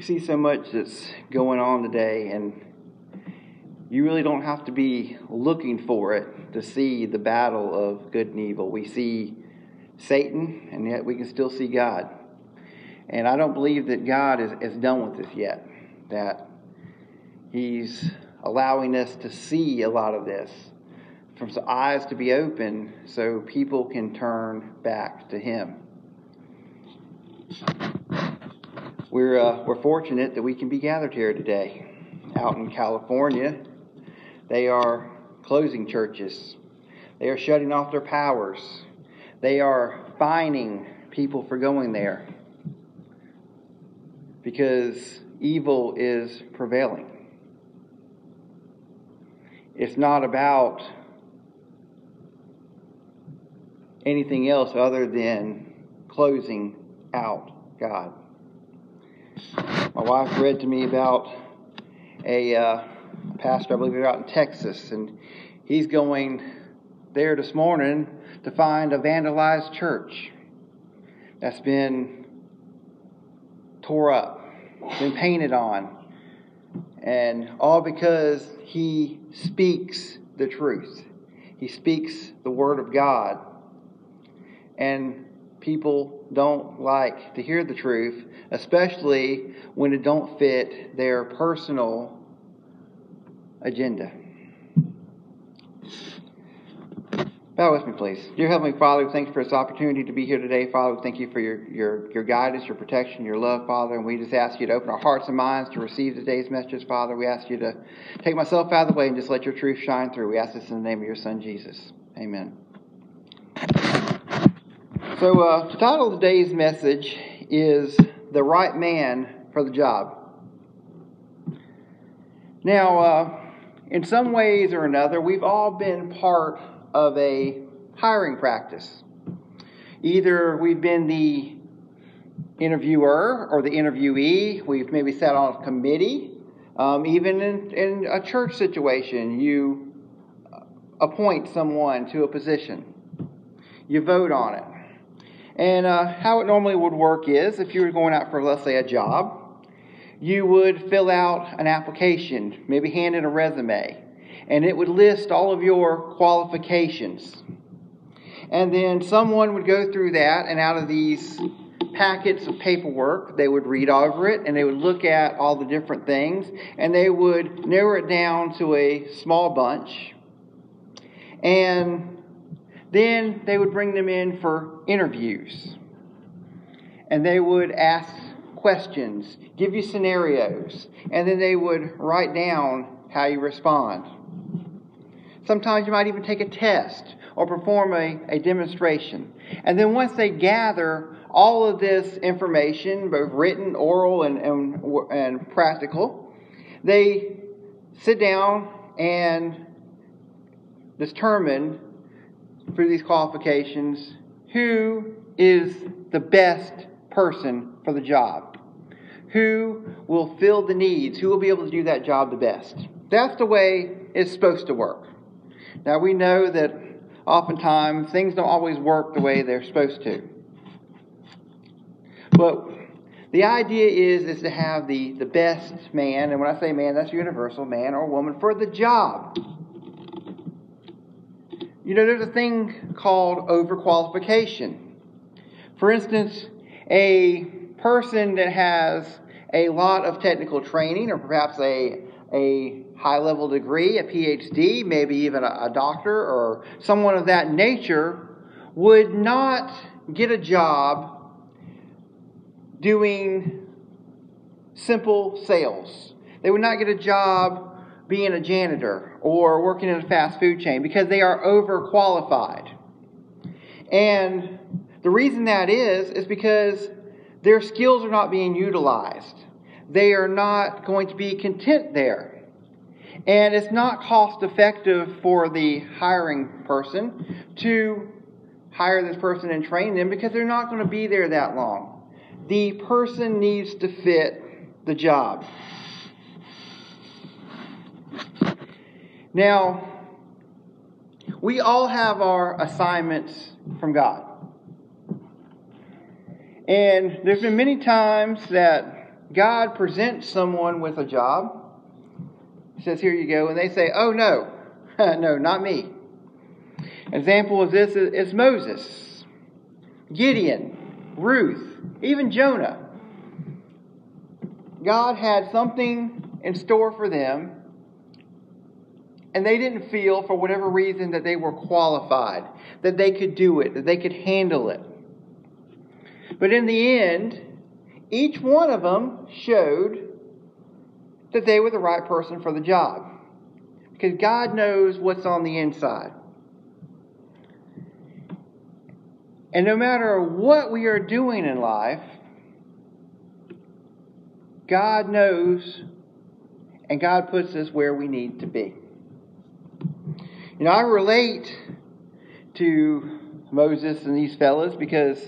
We see so much that's going on today, and you really don't have to be looking for it to see the battle of good and evil. We see Satan, and yet we can still see God. And I don't believe that God is, is done with this yet, that He's allowing us to see a lot of this, from eyes to be open so people can turn back to Him. We're, uh, we're fortunate that we can be gathered here today. Out in California, they are closing churches, they are shutting off their powers, they are fining people for going there because evil is prevailing. It's not about anything else other than closing out God. My wife read to me about a uh, pastor, I believe, out in Texas, and he's going there this morning to find a vandalized church that's been tore up, been painted on, and all because he speaks the truth. He speaks the Word of God. And people don't like to hear the truth, especially when it don't fit their personal agenda. Bow with me, please. Dear Heavenly Father, thank you for this opportunity to be here today. Father, thank you for your, your, your guidance, your protection, your love, Father. And we just ask you to open our hearts and minds to receive today's messages, Father. We ask you to take myself out of the way and just let your truth shine through. We ask this in the name of your Son, Jesus. Amen. So, uh, the title of today's message is The Right Man for the Job. Now, uh, in some ways or another, we've all been part of a hiring practice. Either we've been the interviewer or the interviewee, we've maybe sat on a committee, um, even in, in a church situation, you appoint someone to a position, you vote on it. And uh, how it normally would work is if you were going out for, let's say, a job, you would fill out an application, maybe hand in a resume, and it would list all of your qualifications. And then someone would go through that, and out of these packets of paperwork, they would read over it and they would look at all the different things and they would narrow it down to a small bunch. And then they would bring them in for interviews. And they would ask questions, give you scenarios, and then they would write down how you respond. Sometimes you might even take a test or perform a, a demonstration. And then once they gather all of this information, both written, oral, and, and, and practical, they sit down and determine through these qualifications who is the best person for the job, who will fill the needs, who will be able to do that job the best. That's the way it's supposed to work. Now, we know that oftentimes things don't always work the way they're supposed to. But the idea is, is to have the, the best man, and when I say man, that's universal, man or woman, for the job. You know, there's a thing called overqualification. For instance, a person that has a lot of technical training or perhaps a, a high level degree, a PhD, maybe even a, a doctor or someone of that nature would not get a job doing simple sales. They would not get a job being a janitor or working in a fast food chain because they are overqualified. And the reason that is, is because their skills are not being utilized. They are not going to be content there. And it's not cost effective for the hiring person to hire this person and train them because they're not going to be there that long. The person needs to fit the job. Now, we all have our assignments from God. And there's been many times that God presents someone with a job, he says, Here you go, and they say, Oh, no, no, not me. An example of this is Moses, Gideon, Ruth, even Jonah. God had something in store for them, and they didn't feel, for whatever reason, that they were qualified, that they could do it, that they could handle it. But in the end, each one of them showed that they were the right person for the job. Because God knows what's on the inside. And no matter what we are doing in life, God knows and God puts us where we need to be. You know, I relate to Moses and these fellas because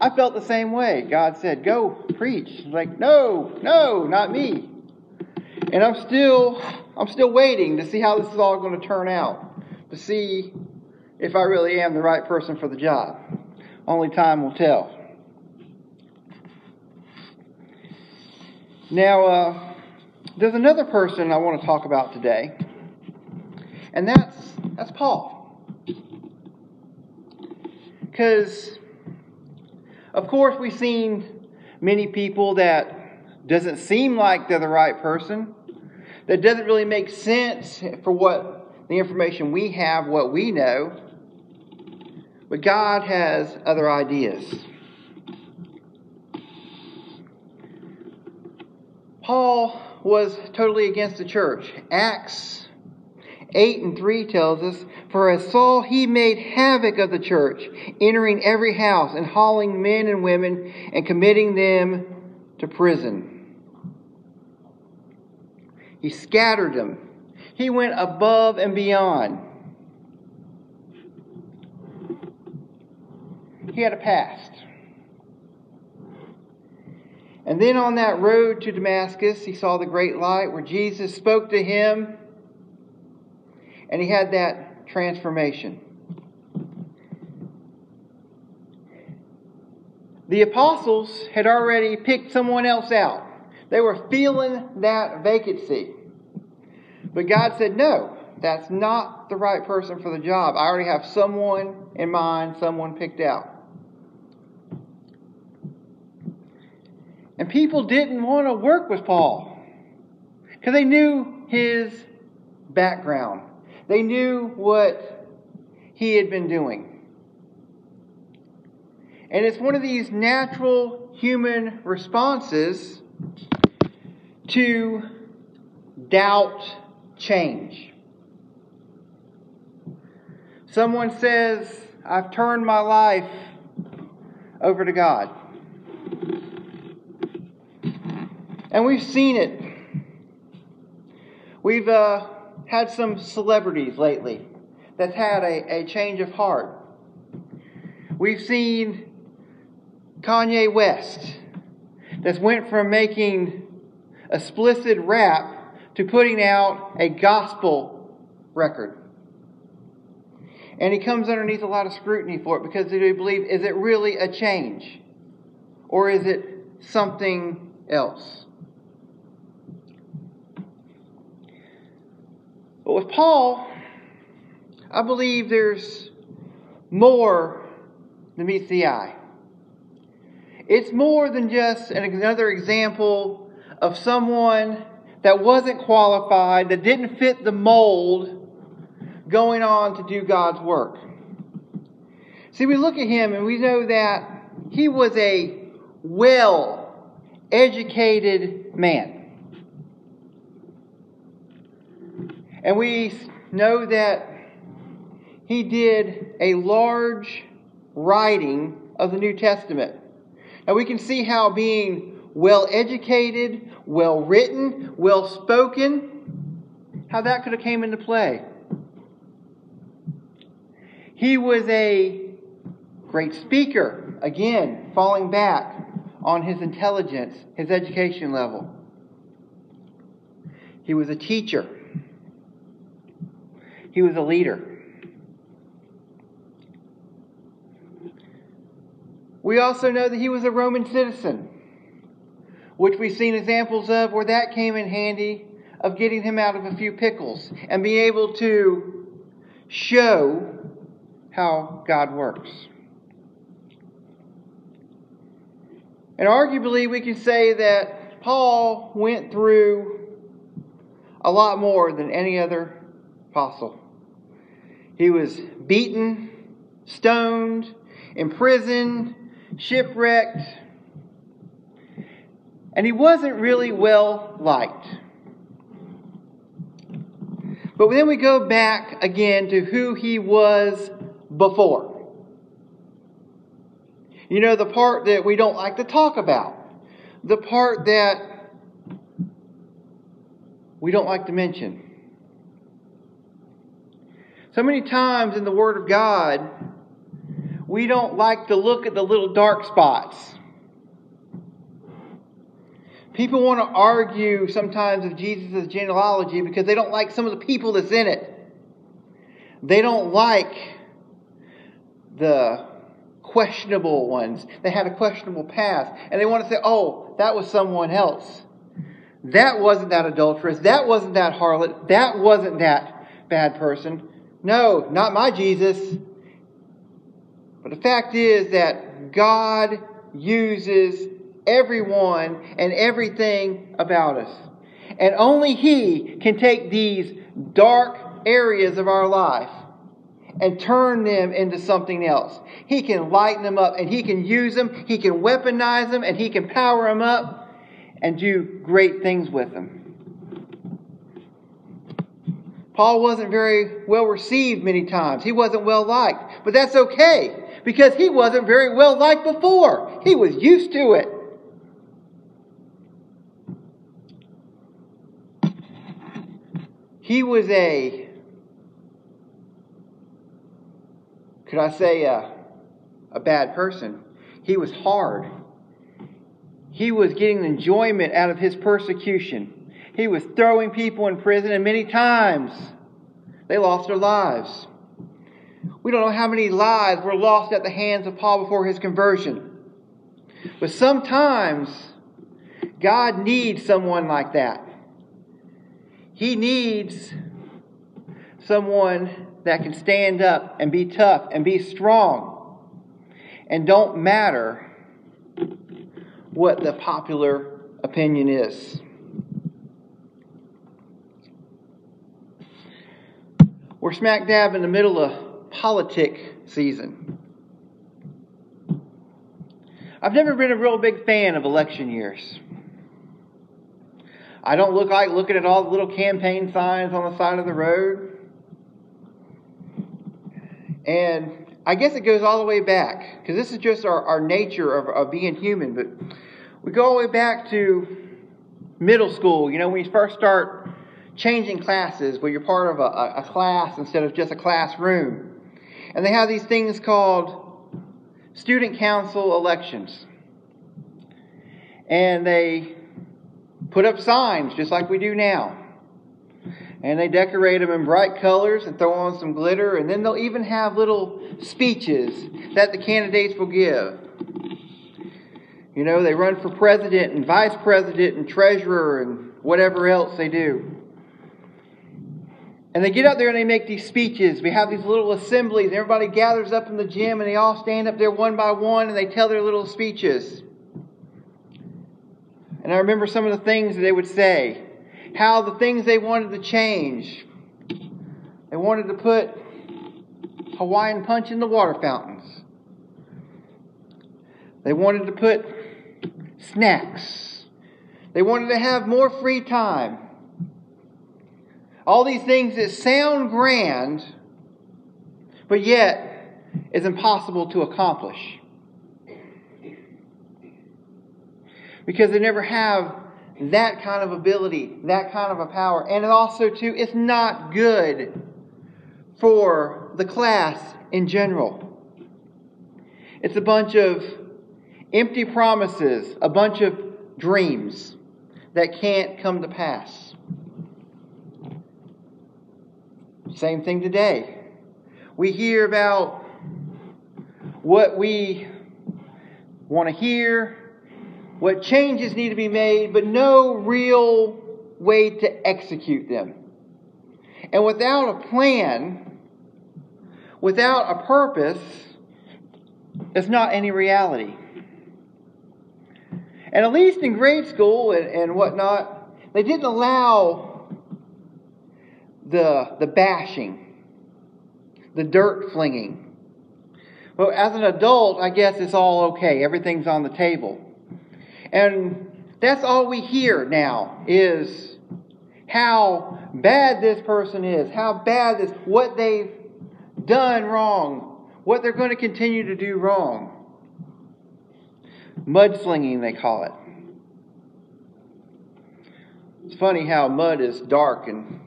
I felt the same way. God said, Go preach. like, no, no, not me. And I'm still I'm still waiting to see how this is all going to turn out. To see if I really am the right person for the job. Only time will tell. Now, uh, there's another person I want to talk about today, and that's that's Paul. Because of course, we've seen many people that doesn't seem like they're the right person, that doesn't really make sense for what the information we have, what we know. But God has other ideas. Paul was totally against the church. Acts 8 and 3 tells us, For as Saul he made havoc of the church, entering every house and hauling men and women and committing them to prison. He scattered them. He went above and beyond. He had a past. And then on that road to Damascus, he saw the great light where Jesus spoke to him and he had that transformation. The apostles had already picked someone else out. They were feeling that vacancy. But God said, No, that's not the right person for the job. I already have someone in mind, someone picked out. And people didn't want to work with Paul because they knew his background. They knew what he had been doing. And it's one of these natural human responses to doubt change. Someone says, I've turned my life over to God. And we've seen it. We've uh, had some celebrities lately that's had a, a change of heart. We've seen Kanye West that's went from making explicit rap to putting out a gospel record. And he comes underneath a lot of scrutiny for it because they believe is it really a change? Or is it something else? But with Paul, I believe there's more than meets the eye. It's more than just another example of someone that wasn't qualified, that didn't fit the mold, going on to do God's work. See, we look at him and we know that he was a well educated man. And we know that he did a large writing of the New Testament. Now we can see how being well educated, well written, well spoken, how that could have came into play. He was a great speaker, again, falling back on his intelligence, his education level. He was a teacher. He was a leader. We also know that he was a Roman citizen. which we've seen examples of where that came in handy of getting him out of a few pickles and being able to show how God works. And arguably, we can say that Paul went through a lot more than any other apostle. He was beaten, stoned, imprisoned, shipwrecked, and he wasn't really well liked. But then we go back again to who he was before. You know, the part that we don't like to talk about, the part that we don't like to mention. So many times in the Word of God, we don't like to look at the little dark spots. People want to argue sometimes of Jesus' genealogy because they don't like some of the people that's in it. They don't like the questionable ones. They had a questionable past. And they want to say, oh, that was someone else. That wasn't that adulteress. That wasn't that harlot. That wasn't that bad person. No, not my Jesus. But the fact is that God uses everyone and everything about us. And only He can take these dark areas of our life and turn them into something else. He can lighten them up and He can use them, He can weaponize them, and He can power them up and do great things with them. Paul wasn't very well received many times. He wasn't well liked. But that's okay because he wasn't very well liked before. He was used to it. He was a, could I say, a, a bad person. He was hard. He was getting enjoyment out of his persecution. He was throwing people in prison, and many times they lost their lives. We don't know how many lives were lost at the hands of Paul before his conversion. But sometimes God needs someone like that. He needs someone that can stand up and be tough and be strong and don't matter what the popular opinion is. We're smack dab in the middle of politic season. I've never been a real big fan of election years. I don't look like looking at all the little campaign signs on the side of the road. And I guess it goes all the way back, because this is just our, our nature of, of being human, but we go all the way back to middle school, you know, when you first start changing classes, where you're part of a, a class instead of just a classroom. And they have these things called student council elections. And they put up signs just like we do now. And they decorate them in bright colors and throw on some glitter. And then they'll even have little speeches that the candidates will give. You know, they run for president and vice president and treasurer and whatever else they do. And they get out there and they make these speeches. We have these little assemblies. Everybody gathers up in the gym and they all stand up there one by one and they tell their little speeches. And I remember some of the things that they would say, how the things they wanted to change. They wanted to put Hawaiian punch in the water fountains. They wanted to put snacks. They wanted to have more free time. All these things that sound grand, but yet is impossible to accomplish. Because they never have that kind of ability, that kind of a power. And also, too, it's not good for the class in general. It's a bunch of empty promises, a bunch of dreams that can't come to pass. Same thing today. We hear about what we want to hear, what changes need to be made, but no real way to execute them. And without a plan, without a purpose, it's not any reality. And at least in grade school and, and whatnot, they didn't allow the, the bashing, the dirt flinging. Well, as an adult, I guess it's all okay. Everything's on the table. And that's all we hear now is how bad this person is, how bad this, what they've done wrong, what they're going to continue to do wrong. Mudslinging, they call it. It's funny how mud is dark and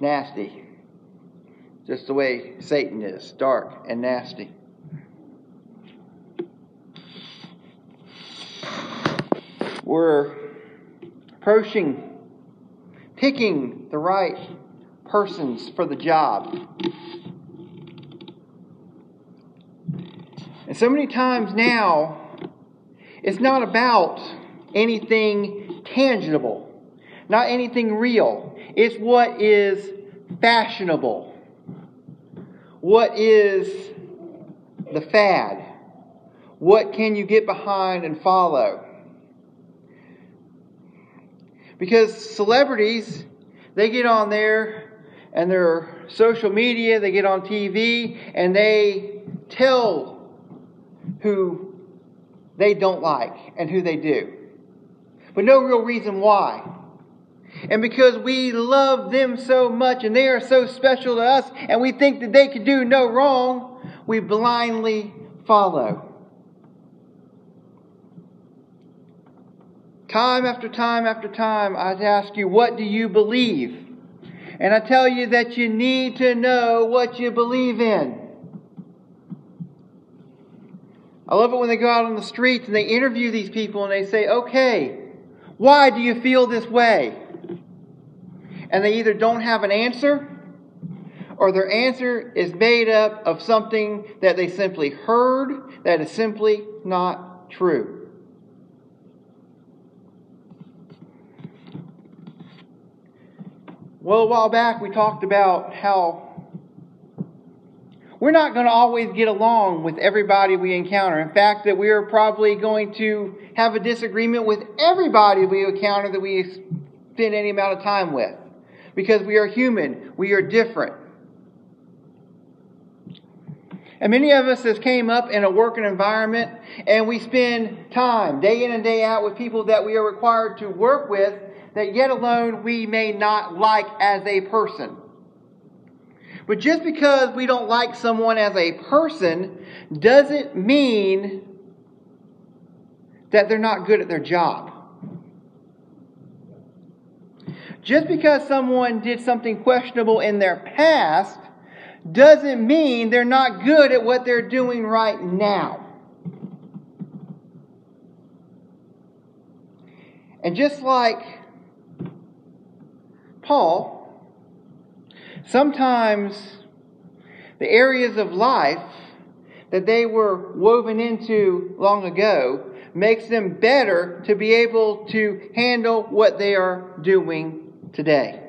nasty. Just the way Satan is dark and nasty. We're approaching picking the right persons for the job. And so many times now, it's not about anything tangible, not anything real. It's what is fashionable, what is the fad, what can you get behind and follow. Because celebrities, they get on there and their social media, they get on TV, and they tell who they don't like and who they do. But no real reason why. And because we love them so much and they are so special to us and we think that they can do no wrong, we blindly follow. Time after time after time, I'd ask you, what do you believe? And I tell you that you need to know what you believe in. I love it when they go out on the streets and they interview these people and they say, okay, why do you feel this way? And they either don't have an answer or their answer is made up of something that they simply heard that is simply not true. Well, a while back we talked about how we're not going to always get along with everybody we encounter. In fact, that we are probably going to have a disagreement with everybody we encounter that we spend any amount of time with. Because we are human, we are different. And many of us has came up in a working environment and we spend time day in and day out with people that we are required to work with that yet alone we may not like as a person. But just because we don't like someone as a person doesn't mean that they're not good at their job. Just because someone did something questionable in their past doesn't mean they're not good at what they're doing right now. And just like Paul, sometimes the areas of life that they were woven into long ago makes them better to be able to handle what they are doing today.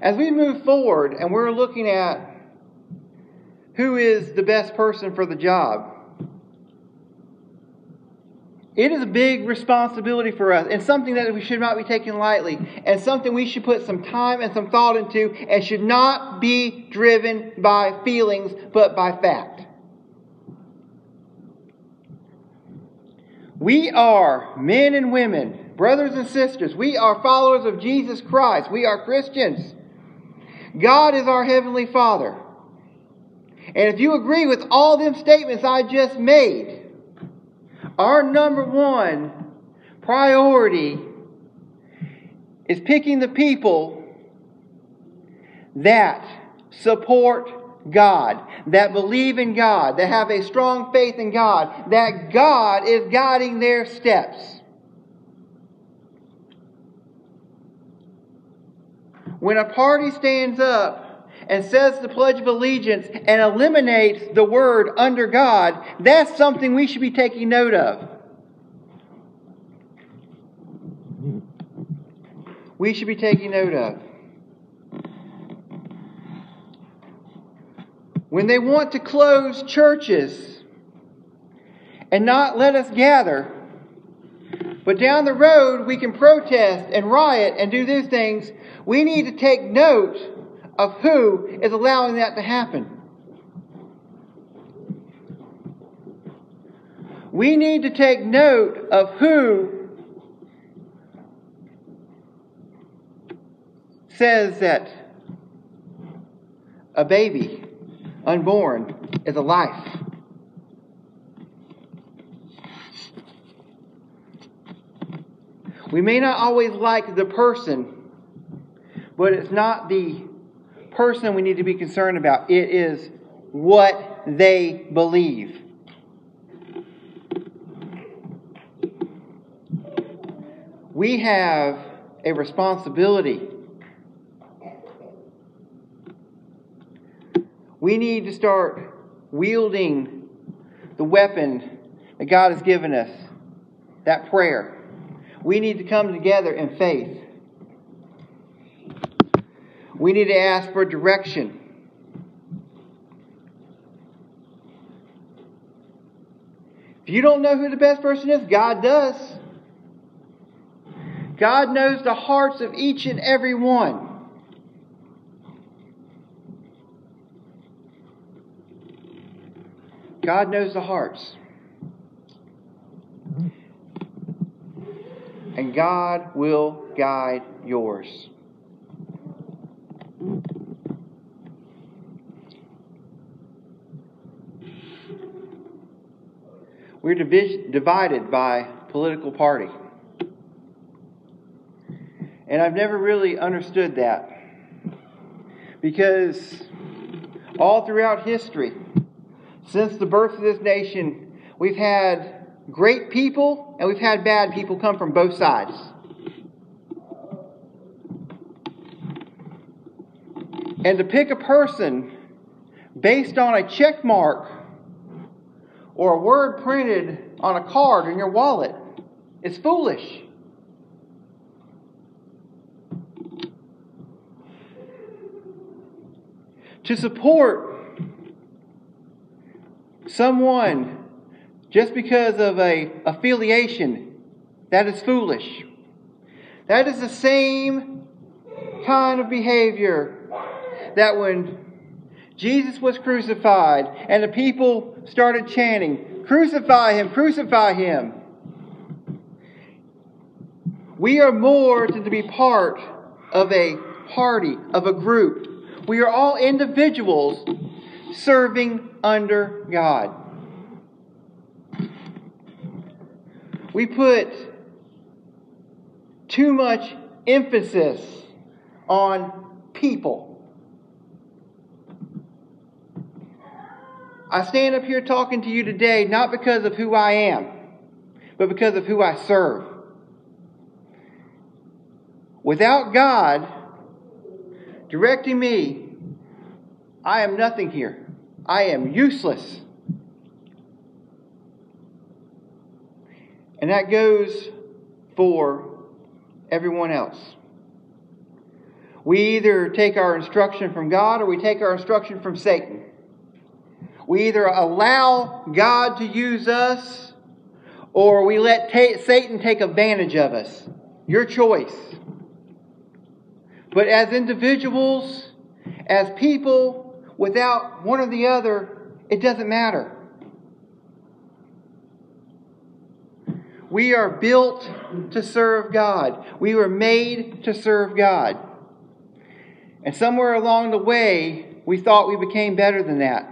As we move forward and we're looking at who is the best person for the job, it is a big responsibility for us and something that we should not be taking lightly and something we should put some time and some thought into and should not be driven by feelings but by fact. We are men and women, brothers and sisters. We are followers of Jesus Christ. We are Christians. God is our Heavenly Father. And if you agree with all them statements I just made, our number one priority is picking the people that support God, that believe in God, that have a strong faith in God, that God is guiding their steps. When a party stands up and says the Pledge of Allegiance and eliminates the word under God, that's something we should be taking note of. We should be taking note of. When they want to close churches and not let us gather, but down the road we can protest and riot and do these things, we need to take note of who is allowing that to happen. We need to take note of who says that a baby unborn is a life. We may not always like the person, but it's not the person we need to be concerned about. It is what they believe. We have a responsibility. We need to start wielding the weapon that God has given us that prayer. We need to come together in faith. We need to ask for direction. If you don't know who the best person is, God does. God knows the hearts of each and every one. God knows the hearts. and God will guide yours. We're divided by political party. And I've never really understood that. Because all throughout history, since the birth of this nation, we've had great people and we've had bad people come from both sides. And to pick a person based on a check mark or a word printed on a card in your wallet is foolish. To support someone just because of a affiliation, that is foolish. That is the same kind of behavior that when Jesus was crucified and the people started chanting, Crucify him, crucify him. We are more than to be part of a party, of a group. We are all individuals serving under God. we put too much emphasis on people. I stand up here talking to you today not because of who I am, but because of who I serve. Without God directing me, I am nothing here. I am useless. And that goes for everyone else. We either take our instruction from God or we take our instruction from Satan. We either allow God to use us or we let ta- Satan take advantage of us. Your choice. But as individuals, as people, without one or the other, it doesn't matter. We are built to serve God. We were made to serve God. And somewhere along the way, we thought we became better than that.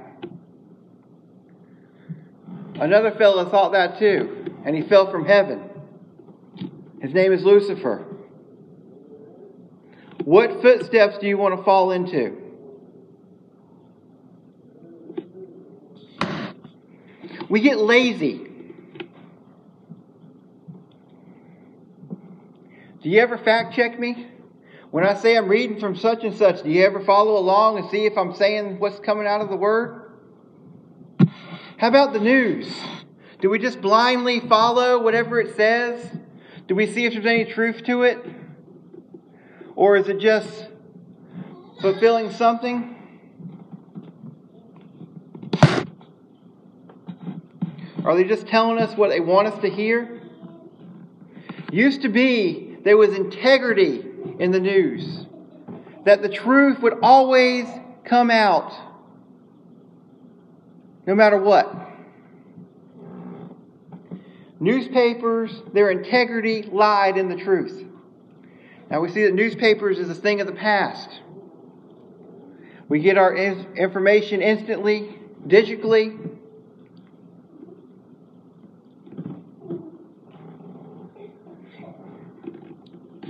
Another fellow thought that too, and he fell from heaven. His name is Lucifer. What footsteps do you want to fall into? We get lazy. Do you ever fact check me? When I say I'm reading from such and such, do you ever follow along and see if I'm saying what's coming out of the Word? How about the news? Do we just blindly follow whatever it says? Do we see if there's any truth to it? Or is it just fulfilling something? Are they just telling us what they want us to hear? Used to be there was integrity in the news, that the truth would always come out, no matter what. Newspapers, their integrity lied in the truth. Now we see that newspapers is a thing of the past. We get our information instantly, digitally.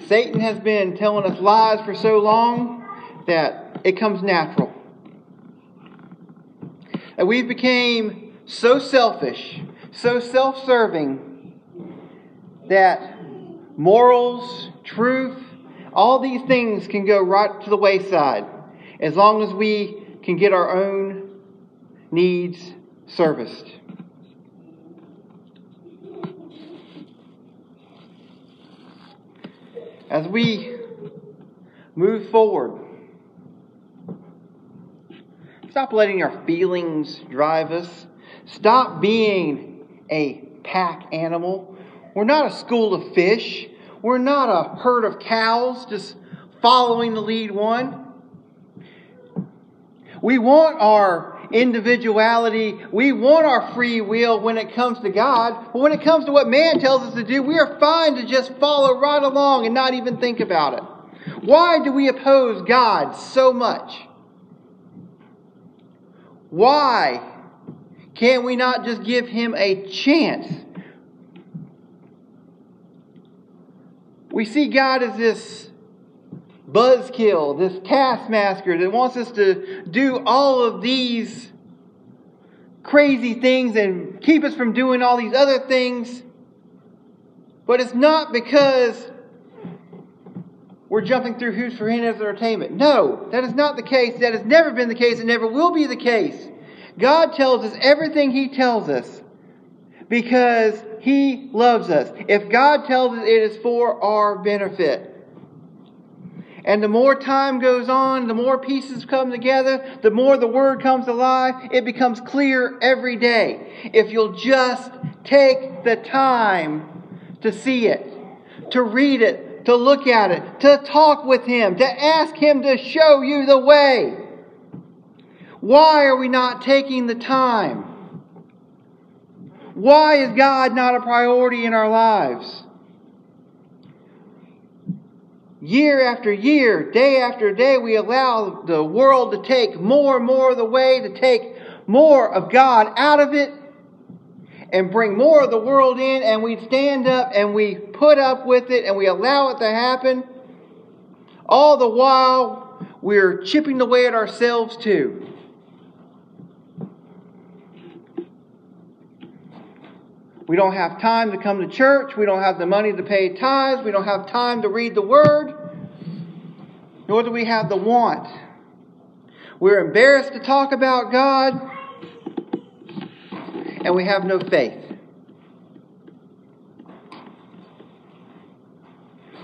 Satan has been telling us lies for so long that it comes natural. And we've became so selfish, so self serving, that morals, truth, all these things can go right to the wayside as long as we can get our own needs serviced. As we move forward, stop letting our feelings drive us. Stop being a pack animal. We're not a school of fish. We're not a herd of cows just following the lead one. We want our individuality. We want our free will when it comes to God. But when it comes to what man tells us to do, we are fine to just follow right along and not even think about it. Why do we oppose God so much? Why can't we not just give him a chance We see God as this buzzkill, this taskmaster that wants us to do all of these crazy things and keep us from doing all these other things. But it's not because we're jumping through hoops for his entertainment. No, that is not the case. That has never been the case and never will be the case. God tells us everything He tells us because He loves us. If God tells us it is for our benefit. And the more time goes on, the more pieces come together, the more the Word comes alive, it becomes clear every day. If you'll just take the time to see it, to read it, to look at it, to talk with Him, to ask Him to show you the way. Why are we not taking the time? Why is God not a priority in our lives? Year after year, day after day, we allow the world to take more and more of the way, to take more of God out of it, and bring more of the world in, and we stand up and we put up with it and we allow it to happen. All the while, we're chipping away at ourselves too. We don't have time to come to church. We don't have the money to pay tithes. We don't have time to read the Word. Nor do we have the want. We're embarrassed to talk about God. And we have no faith.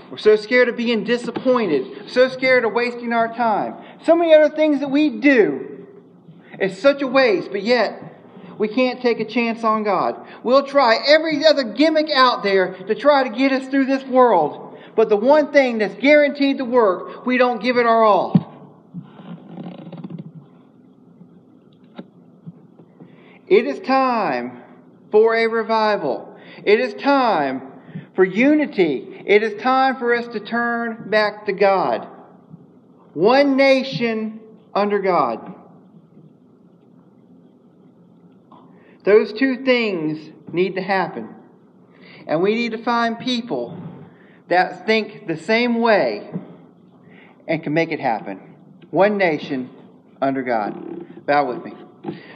We're so scared of being disappointed, so scared of wasting our time. So many other things that we do. It's such a waste, but yet we can't take a chance on God. We'll try every other gimmick out there to try to get us through this world. But the one thing that's guaranteed to work, we don't give it our all. It is time for a revival. It is time for unity. It is time for us to turn back to God. One nation under God. Those two things need to happen. And we need to find people that think the same way and can make it happen. One nation under God. Bow with me.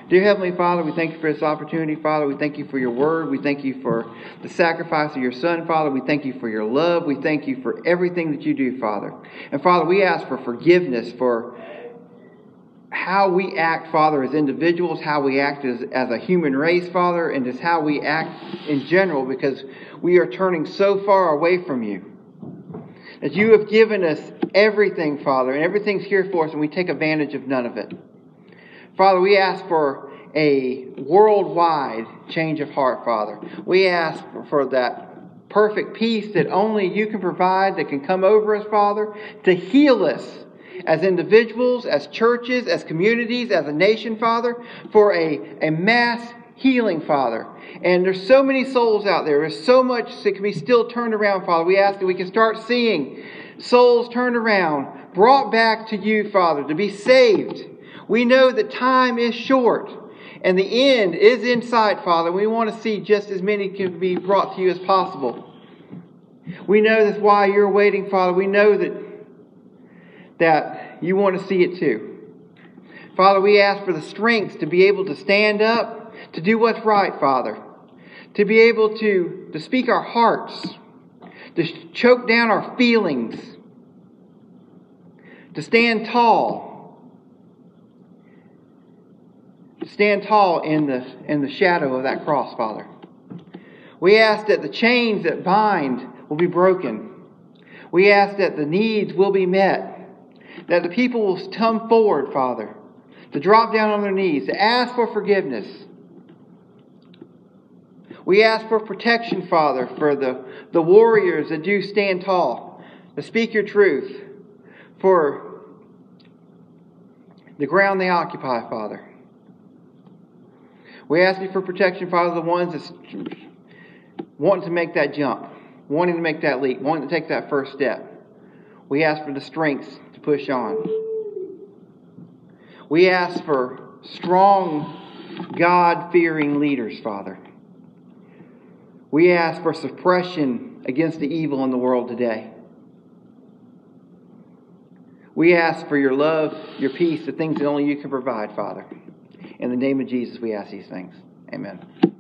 Dear Heavenly Father, we thank you for this opportunity, Father. We thank you for your word. We thank you for the sacrifice of your Son, Father. We thank you for your love. We thank you for everything that you do, Father. And Father, we ask for forgiveness for how we act, Father, as individuals, how we act as, as a human race, Father, and just how we act in general, because we are turning so far away from you. That you have given us everything, Father, and everything's here for us, and we take advantage of none of it. Father, we ask for a worldwide change of heart, Father. We ask for that perfect peace that only you can provide, that can come over us, Father, to heal us as individuals, as churches, as communities, as a nation, Father, for a, a mass healing, Father. And there's so many souls out there. There's so much that can be still turned around, Father. We ask that we can start seeing souls turned around, brought back to you, Father, to be saved. We know that time is short and the end is in sight, Father. We want to see just as many can be brought to you as possible. We know that's why you're waiting, Father. We know that that you want to see it too. Father, we ask for the strength to be able to stand up, to do what's right, Father. To be able to, to speak our hearts, to choke down our feelings, to stand tall, to stand tall in the, in the shadow of that cross, Father. We ask that the chains that bind will be broken. We ask that the needs will be met that the people will come forward, Father, to drop down on their knees, to ask for forgiveness. We ask for protection, Father, for the, the warriors that do stand tall, to speak your truth, for the ground they occupy, Father. We ask you for protection, Father, the ones that wanting to make that jump, wanting to make that leap, wanting to take that first step. We ask for the strength push on. We ask for strong, God fearing leaders, Father. We ask for suppression against the evil in the world today. We ask for your love, your peace, the things that only you can provide, Father. In the name of Jesus, we ask these things. Amen.